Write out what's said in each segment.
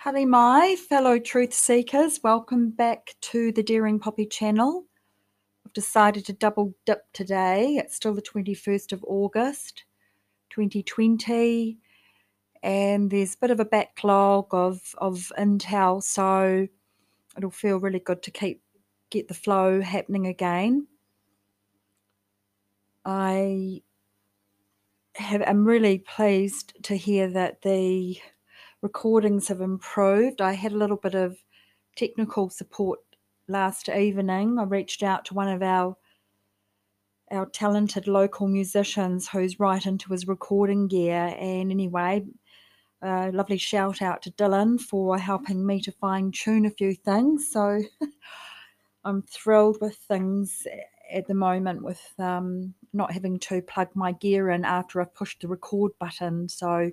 Howdy, my fellow truth seekers. Welcome back to the Daring Poppy channel. I've decided to double dip today. It's still the 21st of August 2020, and there's a bit of a backlog of, of intel, so it'll feel really good to keep get the flow happening again. I have, I'm really pleased to hear that the recordings have improved. I had a little bit of technical support last evening. I reached out to one of our our talented local musicians who's right into his recording gear. And anyway, a lovely shout out to Dylan for helping me to fine tune a few things. So I'm thrilled with things at the moment with um, not having to plug my gear in after I've pushed the record button. So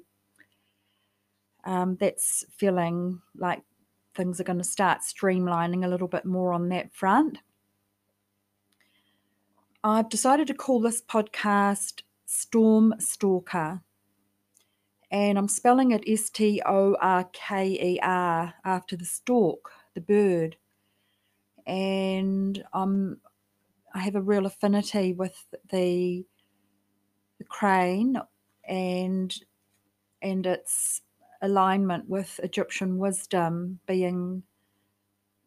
um, that's feeling like things are going to start streamlining a little bit more on that front. I've decided to call this podcast Storm Storker. And I'm spelling it S T O R K E R after the stork, the bird. And I'm I have a real affinity with the the crane and and its alignment with Egyptian wisdom being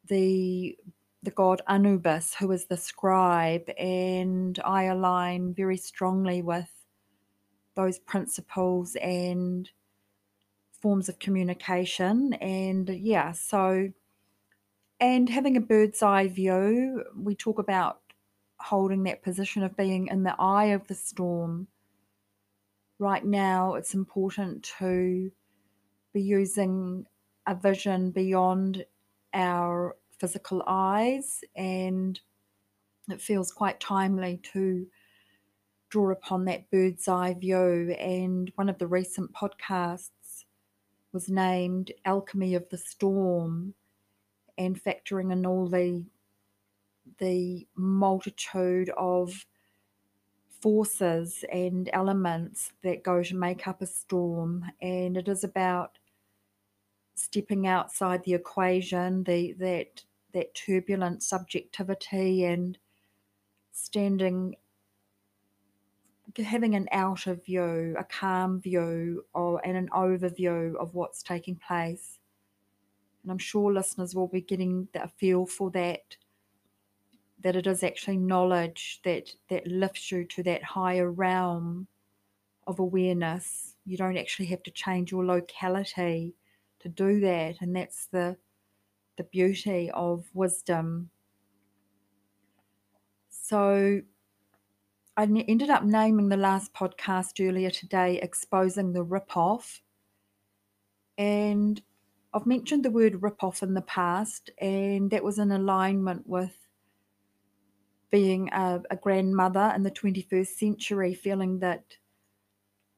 the the god Anubis, who is the scribe, and I align very strongly with those principles and forms of communication. And yeah, so and having a bird's eye view, we talk about holding that position of being in the eye of the storm. Right now, it's important to be using a vision beyond our physical eyes, and it feels quite timely to draw upon that bird's eye view. And one of the recent podcasts was named Alchemy of the Storm, and factoring in all the the multitude of forces and elements that go to make up a storm and it is about stepping outside the equation, the that that turbulent subjectivity and standing having an outer view, a calm view or and an overview of what's taking place. And I'm sure listeners will be getting a feel for that that it is actually knowledge that that lifts you to that higher realm of awareness. You don't actually have to change your locality to do that and that's the the beauty of wisdom. So I ended up naming the last podcast earlier today exposing the rip-off. And I've mentioned the word rip-off in the past and that was in alignment with being a, a grandmother in the 21st century feeling that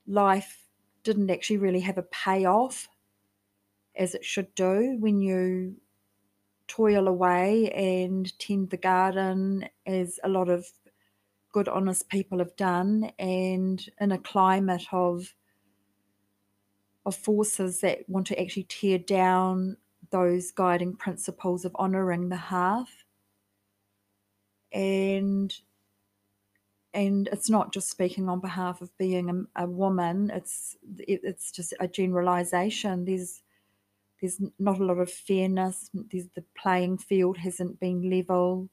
life didn't actually really have a payoff as it should do when you toil away and tend the garden as a lot of good honest people have done and in a climate of of forces that want to actually tear down those guiding principles of honoring the hearth. And and it's not just speaking on behalf of being a, a woman it's it, it's just a generalization there's there's not a lot of fairness. There's, the playing field hasn't been level.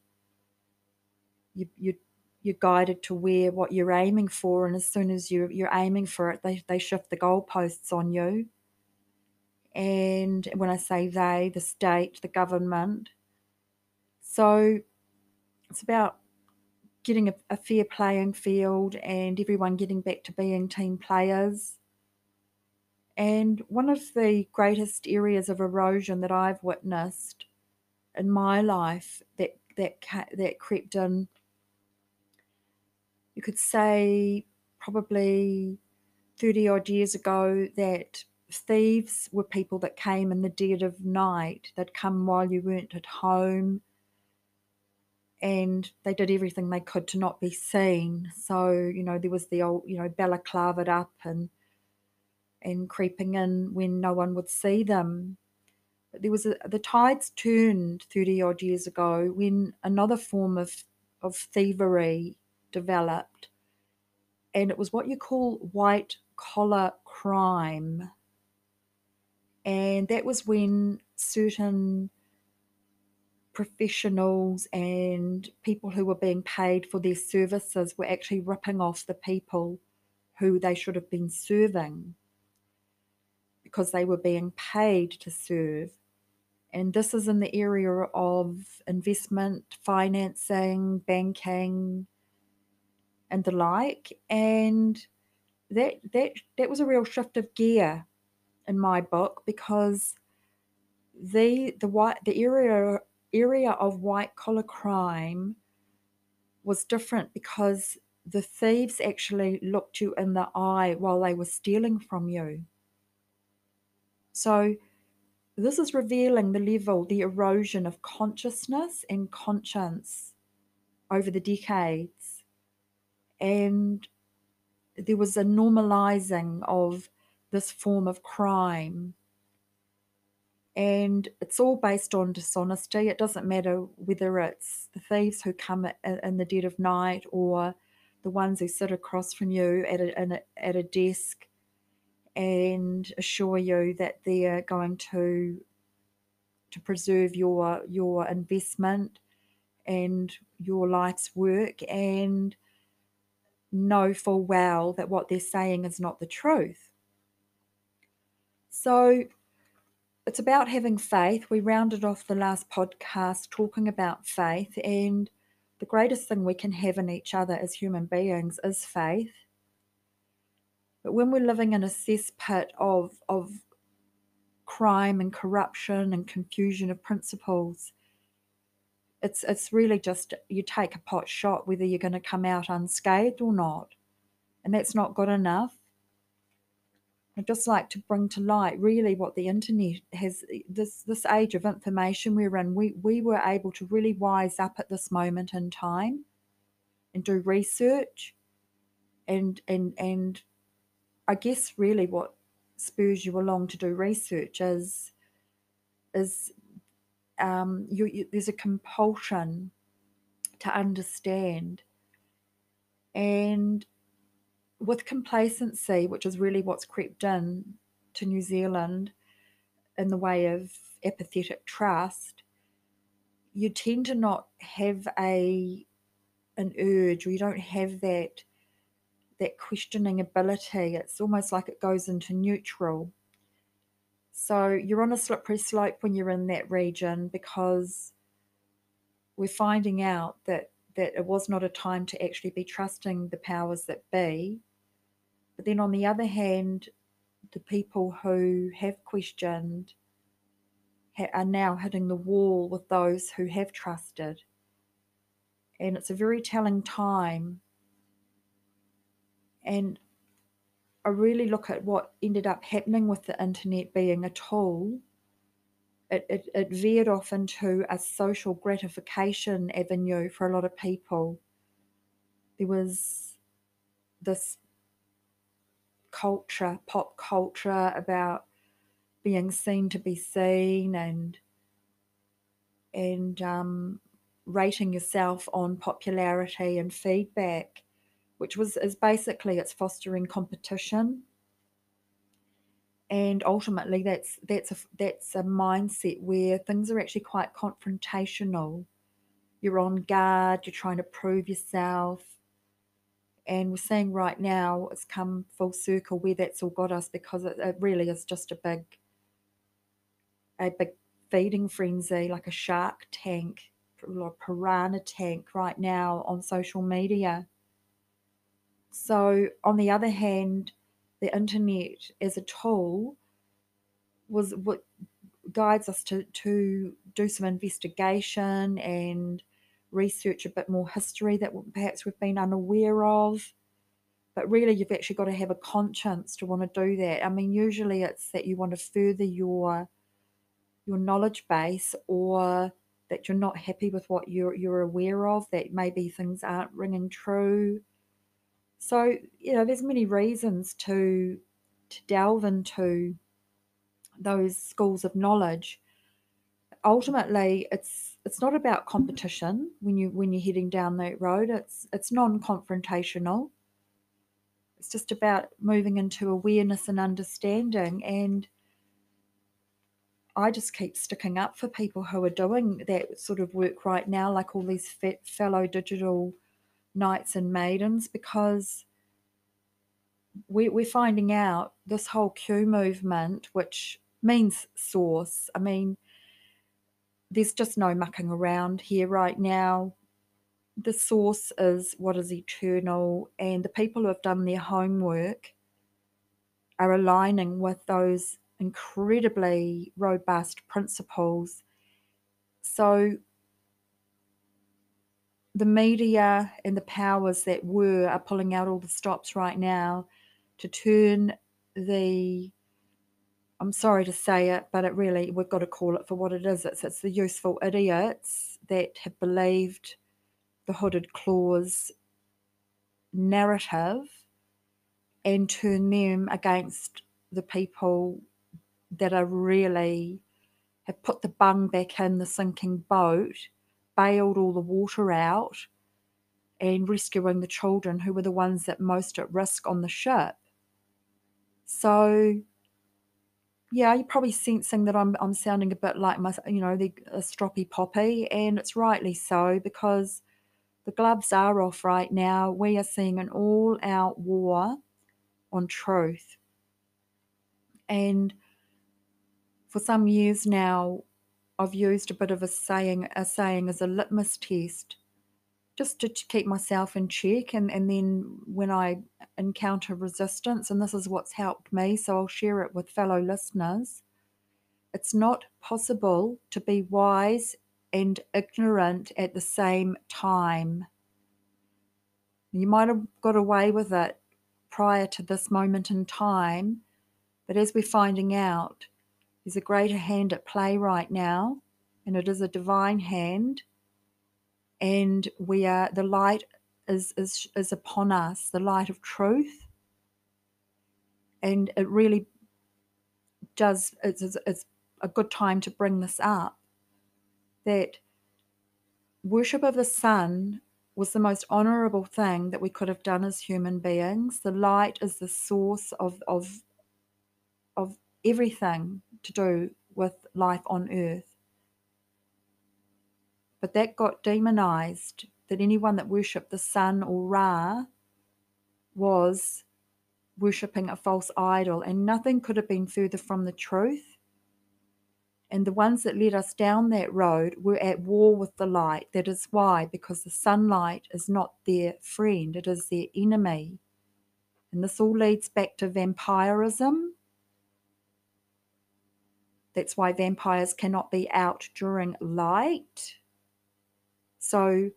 You, you, you're guided to where what you're aiming for, and as soon as you, you're aiming for it, they, they shift the goalposts on you. And when I say they, the state, the government. So it's about getting a, a fair playing field and everyone getting back to being team players and one of the greatest areas of erosion that I've witnessed in my life that that that crept in, you could say probably 30 odd years ago that thieves were people that came in the dead of night. They'd come while you weren't at home and they did everything they could to not be seen. So, you know, there was the old, you know, balaclavaed up and and creeping in when no one would see them. But there was a, the tides turned 30 odd years ago when another form of, of thievery developed. And it was what you call white collar crime. And that was when certain professionals and people who were being paid for their services were actually ripping off the people who they should have been serving because they were being paid to serve. And this is in the area of investment, financing, banking, and the like. And that that that was a real shift of gear in my book because the the white the area area of white collar crime was different because the thieves actually looked you in the eye while they were stealing from you. So, this is revealing the level, the erosion of consciousness and conscience over the decades. And there was a normalizing of this form of crime and it's all based on dishonesty. It doesn't matter whether it's the thieves who come in the dead of night or the ones who sit across from you at a, at a desk and assure you that they're going to to preserve your your investment and your life's work and know full well that what they're saying is not the truth. So it's about having faith. We rounded off the last podcast talking about faith, and the greatest thing we can have in each other as human beings is faith. But when we're living in a cesspit of, of crime and corruption and confusion of principles, it's it's really just you take a pot shot whether you're going to come out unscathed or not. And that's not good enough. I'd just like to bring to light really what the internet has this this age of information we're in. We we were able to really wise up at this moment in time and do research and and and I guess really what spurs you along to do research is is um, you, you, there's a compulsion to understand. And with complacency, which is really what's crept in to New Zealand in the way of apathetic trust, you tend to not have a an urge or you don't have that that questioning ability. It's almost like it goes into neutral. So you're on a slippery slope when you're in that region because we're finding out that that it was not a time to actually be trusting the powers that be but then on the other hand, the people who have questioned are now hitting the wall with those who have trusted. And it's a very telling time. And I really look at what ended up happening with the internet being a tool. It, it, it veered off into a social gratification avenue for a lot of people. There was this culture, pop culture, about being seen to be seen and and um, rating yourself on popularity and feedback, which was is basically it's fostering competition. And ultimately, that's that's a that's a mindset where things are actually quite confrontational. You're on guard. You're trying to prove yourself and we're seeing right now it's come full circle where that's all got us because it, it really is just a big a big feeding frenzy like a shark tank or a piranha tank right now on social media so on the other hand the internet as a tool was what guides us to to do some investigation and research a bit more history that perhaps we've been unaware of. But really, you've actually got to have a conscience to want to do that. I mean, usually it's that you want to further your your knowledge base, or that you're not happy with what you're you're aware of. That maybe things aren't ringing true. So you know, there's many reasons to to delve into those schools of knowledge. Ultimately it's it's not about competition when you when you're heading down that road. It's it's non-confrontational. It's just about moving into awareness and understanding. And I just keep sticking up for people who are doing that sort of work right now, like all these fellow digital knights and maidens, because we, we're finding out this whole Q movement, which means source. I mean, there's just no mucking around here right now. The source is what is eternal, and the people who have done their homework are aligning with those incredibly robust principles. So the media and the powers that were are pulling out all the stops right now to turn the I'm sorry to say it, but it really we've got to call it for what it is. It's it's the useful idiots that have believed the hooded claws narrative and turn them against the people that are really have put the bung back in the sinking boat, bailed all the water out, and rescuing the children who were the ones that most at risk on the ship. So, yeah, you're probably sensing that I'm I'm sounding a bit like my, you know, the a stroppy poppy, and it's rightly so because the gloves are off right now. We are seeing an all-out war on truth, and for some years now, I've used a bit of a saying, a saying as a litmus test, just to keep myself in check. And, and then when I encounter resistance, and this is what's helped me, so I'll share it with fellow listeners. It's not possible to be wise and ignorant at the same time. You might have got away with it prior to this moment in time, but as we're finding out, there's a greater hand at play right now, and it is a divine hand. And we are the light is is is upon us, the light of truth. And it really does it's, it's a good time to bring this up that worship of the sun was the most honorable thing that we could have done as human beings. The light is the source of of of everything to do with life on earth. But that got demonized, that anyone that worshipped the sun or Ra was worshipping a false idol, and nothing could have been further from the truth. And the ones that led us down that road were at war with the light. That is why, because the sunlight is not their friend, it is their enemy. And this all leads back to vampirism that's why vampires cannot be out during light. So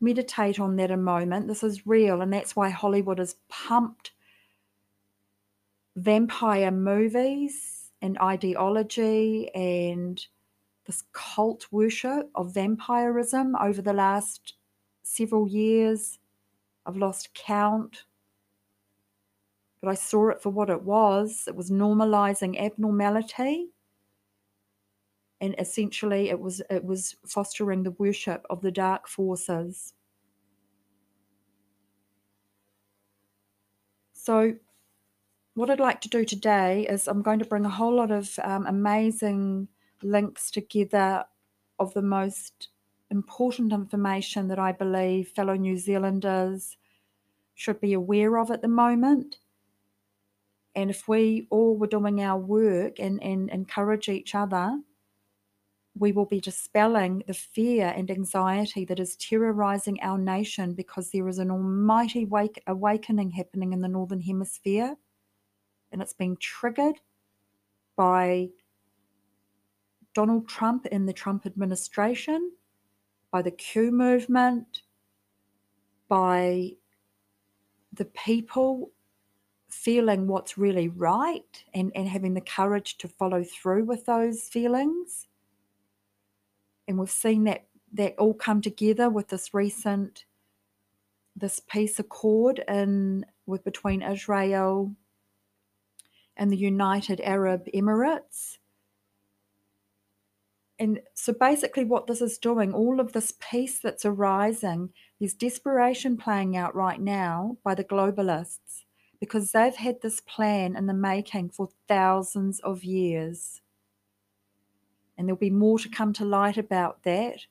meditate on that a moment. This is real, and that's why Hollywood has pumped vampire movies and ideology and this cult worship of vampirism over the last several years. I've lost count but I saw it for what it was. It was normalizing abnormality. And essentially it was it was fostering the worship of the dark forces. So what I'd like to do today is I'm going to bring a whole lot of um, amazing links together of the most important information that I believe fellow New Zealanders should be aware of at the moment. And if we all were doing our work and, and encourage each other, we will be dispelling the fear and anxiety that is terrorizing our nation because there is an almighty wake, awakening happening in the Northern Hemisphere. And it's being triggered by Donald Trump and the Trump administration, by the Q movement, by the people feeling what's really right and, and having the courage to follow through with those feelings. And we've seen that that all come together with this recent this peace accord in with between Israel and the United Arab Emirates. and so basically, what this is doing, all of this peace that's arising, there's desperation playing out right now by the globalists because they've had this plan in the making for thousands of years. And there'll be more to come to light about that.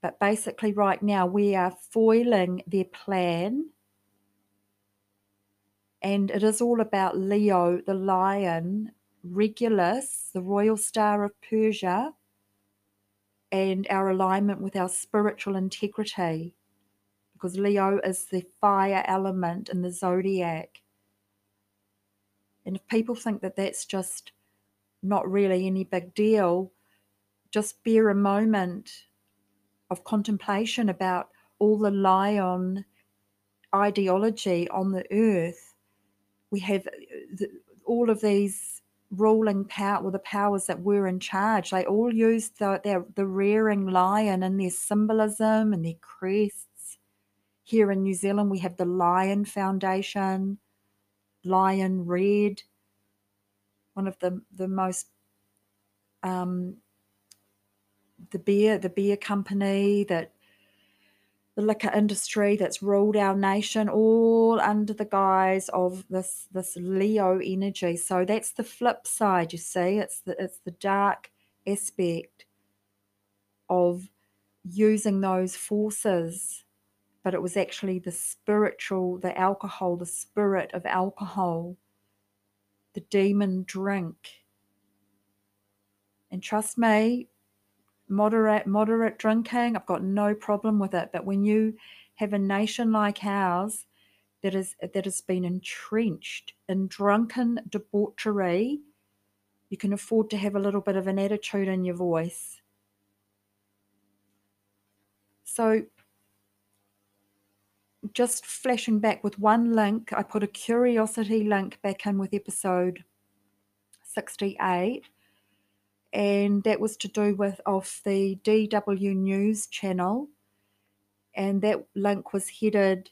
But basically, right now, we are foiling their plan. And it is all about Leo, the lion, Regulus, the royal star of Persia, and our alignment with our spiritual integrity. Because Leo is the fire element in the zodiac. And if people think that that's just not really any big deal, just bear a moment of contemplation about all the lion ideology on the earth. We have uh, all of these ruling power, or the powers that were in charge, they all used the, their, the rearing lion in their symbolism and their crests. Here in New Zealand, we have the Lion Foundation, Lion Red, one of the, the most um, the beer the beer company that the liquor industry that's ruled our nation all under the guise of this this leo energy. So that's the flip side you see. It's the it's the dark aspect of using those forces but it was actually the spiritual the alcohol the spirit of alcohol. The demon drink. And trust me moderate moderate drinking i've got no problem with it. But when you have a nation like ours that is that has been entrenched in drunken debauchery you can afford to have a little bit of an attitude in your voice. So just flashing back with one link i put a curiosity link back in with episode 68 and that was to do with off the DW News channel, and that link was headed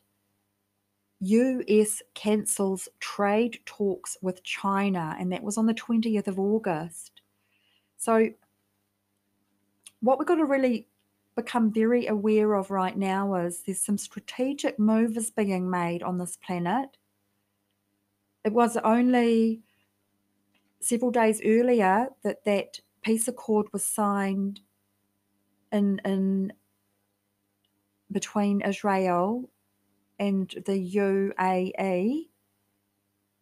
US cancels trade talks with China, and that was on the 20th of August. So, what we've got to really become very aware of right now is there's some strategic moves being made on this planet. It was only several days earlier that that peace accord was signed in in between Israel and the UAE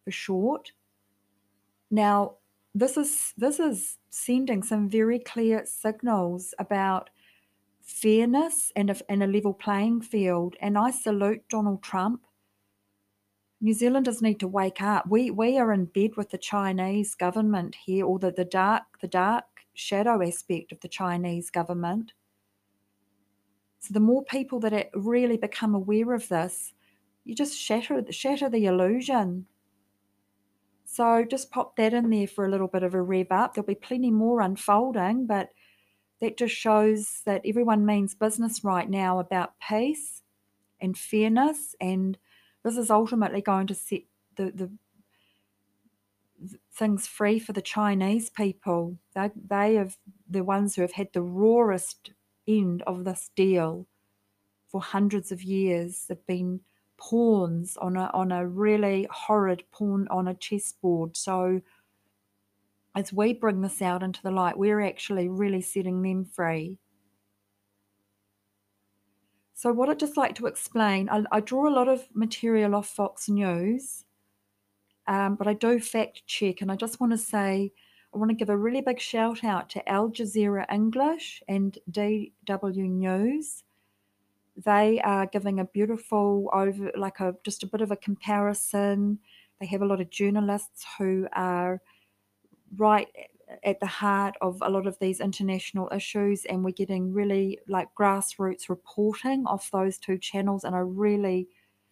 for short. Now, this is this is sending some very clear signals about fairness and a, and a level playing field. And I salute Donald Trump New Zealanders need to wake up. We we are in bed with the Chinese government here, or the, the dark the dark shadow aspect of the Chinese government. So the more people that really become aware of this, you just shatter shatter the illusion. So just pop that in there for a little bit of a rev up. There'll be plenty more unfolding, but that just shows that everyone means business right now about peace and fairness and this is ultimately going to set the, the things free for the Chinese people. They, they have the ones who have had the rawest end of this deal for hundreds of years. They've been pawns on a on a really horrid pawn on a chessboard. So as we bring this out into the light, we're actually really setting them free. So, what I'd just like to explain, I, I draw a lot of material off Fox News, um, but I do fact check, and I just want to say, I want to give a really big shout out to Al Jazeera English and DW News. They are giving a beautiful over, like a just a bit of a comparison. They have a lot of journalists who are right at the heart of a lot of these international issues and we're getting really like grassroots reporting off those two channels and I really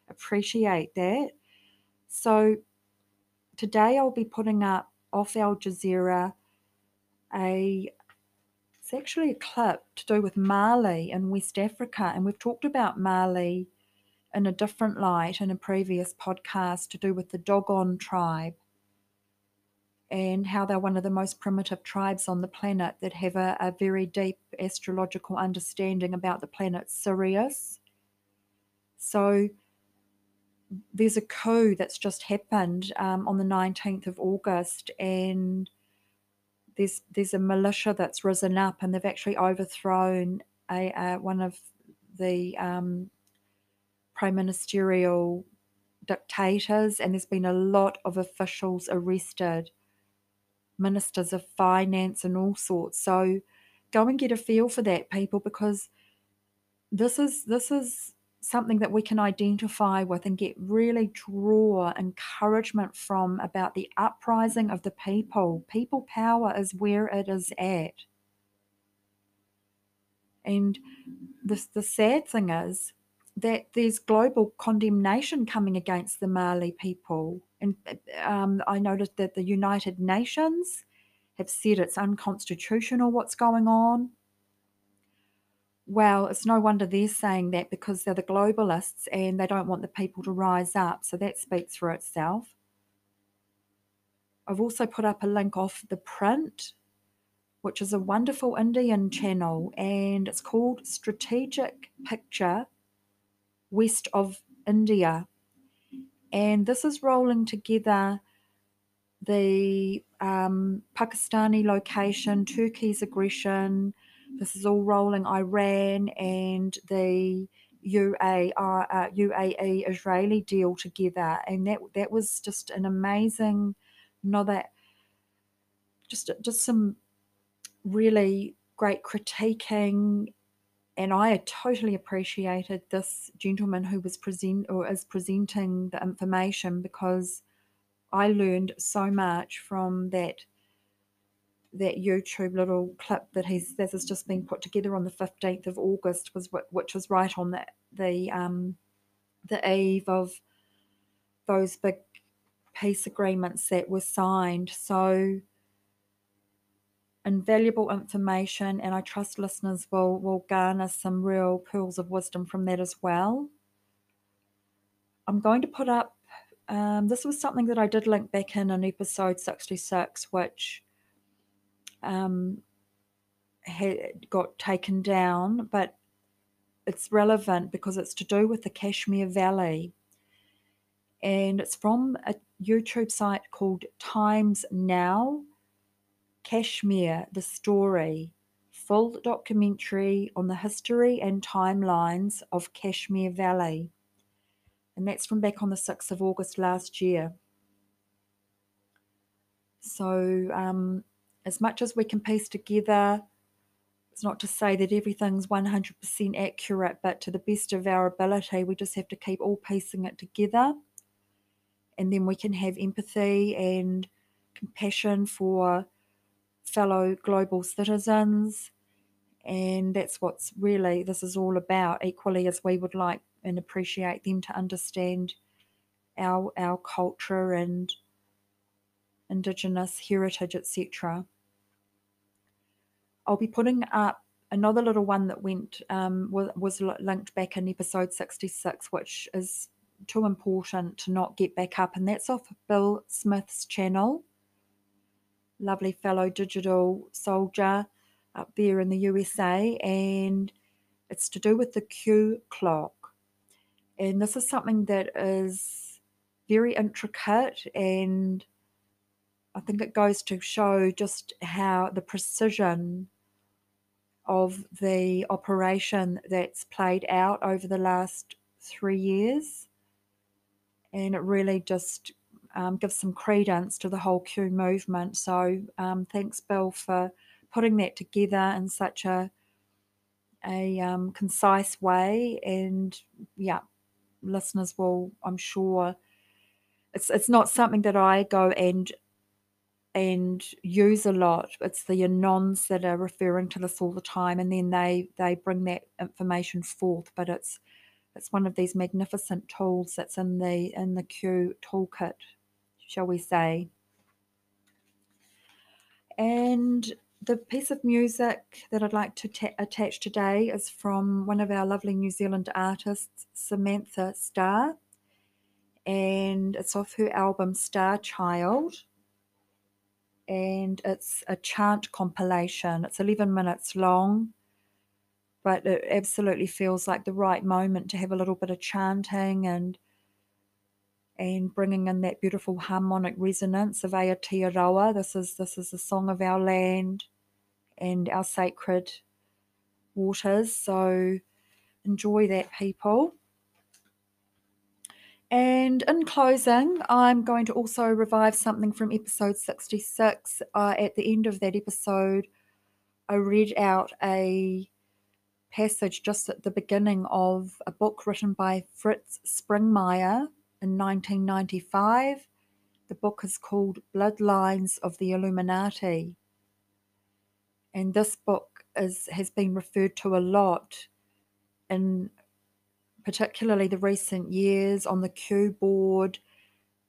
appreciate that. So today I'll be putting up off Al Jazeera a it's actually a clip to do with Mali in West Africa and we've talked about Mali in a different light in a previous podcast to do with the Dogon tribe and how they're one of the most primitive tribes on the planet that have a, a very deep astrological understanding about the planet Sirius. So there's a coup that's just happened um, on the 19th of August, and there's there's a militia that's risen up, and they've actually overthrown a, a one of the um, prime ministerial dictators, and there's been a lot of officials arrested, ministers of finance, and all sorts. So go and get a feel for that, people, because this is this is something that we can identify with and get really draw encouragement from about the uprising of the people. People power is where it is at. And the, the sad thing is that there's global condemnation coming against the Mali people. And um, I noticed that the United Nations have said it's unconstitutional what's going on. Well, it's no wonder they're saying that because they're the globalists and they don't want the people to rise up. So that speaks for itself. I've also put up a link off the print, which is a wonderful Indian channel, and it's called Strategic Picture West of India. And this is rolling together the um, Pakistani location, Turkey's aggression, this is all rolling Iran and the uh, UAE Israeli deal together, and that that was just an amazing, another, just just some really great critiquing, and I totally appreciated this gentleman who was present or is presenting the information because I learned so much from that that YouTube little clip that he's that has just been put together on the fifteenth of August was which was right on the the um, the eve of those big peace agreements that were signed. So invaluable information, and I trust listeners will will garner some real pearls of wisdom from that as well. I'm going to put up. Um, this was something that I did link back in in episode 66, which um, had got taken down, but it's relevant because it's to do with the Kashmir Valley. And it's from a YouTube site called Times Now Kashmir, the story, full documentary on the history and timelines of Kashmir Valley. And that's from back on the 6th of August last year. So um, as much as we can piece together, it's not to say that everything's 100% accurate, but to the best of our ability, we just have to keep all piecing it together. And then we can have empathy and compassion for fellow global citizens. And that's what's really this is all about, equally as we would like and appreciate them to understand our our culture and indigenous heritage, etc. I'll be putting up another little one that went um, was, was linked back in episode 66, which is too important to not get back up, and that's off Bill Smith's channel. Lovely fellow digital soldier up there in the USA, and it's to do with the Q clock. And this is something that is very intricate and I think it goes to show just how the precision of the operation that's played out over the last three years. And it really just um, gives some credence to the whole Q movement. So um, thanks, Bill, for putting that together in such a a um, concise way. And yeah, listeners will, I'm sure, it's it's not something that I go and and use a lot. It's the anons that are referring to this all the time, and then they they bring that information forth. But it's it's one of these magnificent tools that's in the in the Q toolkit, shall we say? And the piece of music that I'd like to ta- attach today is from one of our lovely New Zealand artists, Samantha Star, and it's off her album Star Child and it's a chant compilation. It's 11 minutes long, but it absolutely feels like the right moment to have a little bit of chanting and and bringing in that beautiful harmonic resonance of Aotearoa. This is this is the song of our land and our sacred waters. So enjoy that, people. And in closing, I'm going to also revive something from episode 66. Uh, at the end of that episode, I read out a passage just at the beginning of a book written by Fritz Springmeier in 1995. The book is called Bloodlines of the Illuminati. And this book is, has been referred to a lot in particularly the recent years on the Q board.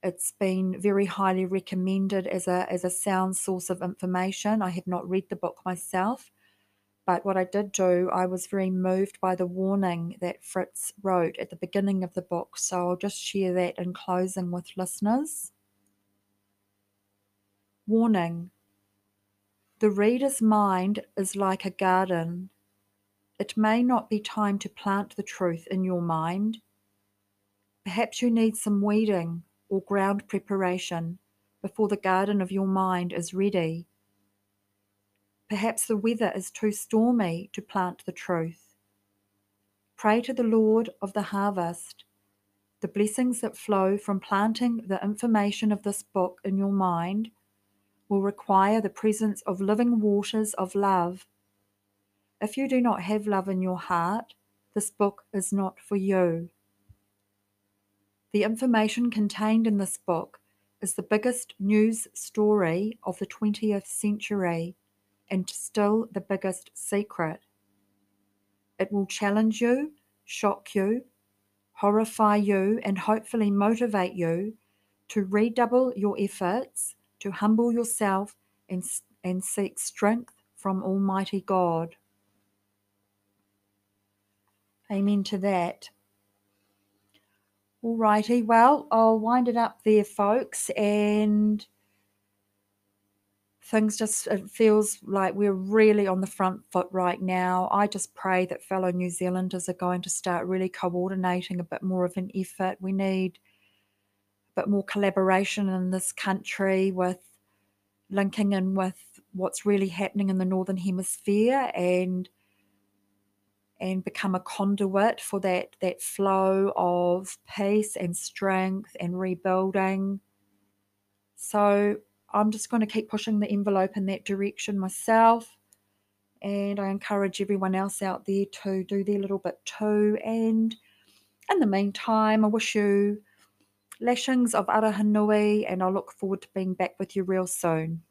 It's been very highly recommended as a as a sound source of information. I have not read the book myself, but what I did do, I was very moved by the warning that Fritz wrote at the beginning of the book. So I'll just share that in closing with listeners. Warning The reader's mind is like a garden it may not be time to plant the truth in your mind. Perhaps you need some weeding or ground preparation before the garden of your mind is ready. Perhaps the weather is too stormy to plant the truth. Pray to the Lord of the harvest. The blessings that flow from planting the information of this book in your mind will require the presence of living waters of love if you do not have love in your heart, this book is not for you. The information contained in this book is the biggest news story of the 20th century and still the biggest secret. It will challenge you, shock you, horrify you, and hopefully motivate you to redouble your efforts, to humble yourself and, and seek strength from Almighty God. Amen to that. Alrighty, well, I'll wind it up there, folks, and things just it feels like we're really on the front foot right now. I just pray that fellow New Zealanders are going to start really coordinating a bit more of an effort. We need a bit more collaboration in this country with linking in with what's really happening in the northern hemisphere and and become a conduit for that that flow of peace and strength and rebuilding. So I'm just going to keep pushing the envelope in that direction myself. And I encourage everyone else out there to do their little bit too. And in the meantime, I wish you lashings of Arohanui, and I look forward to being back with you real soon.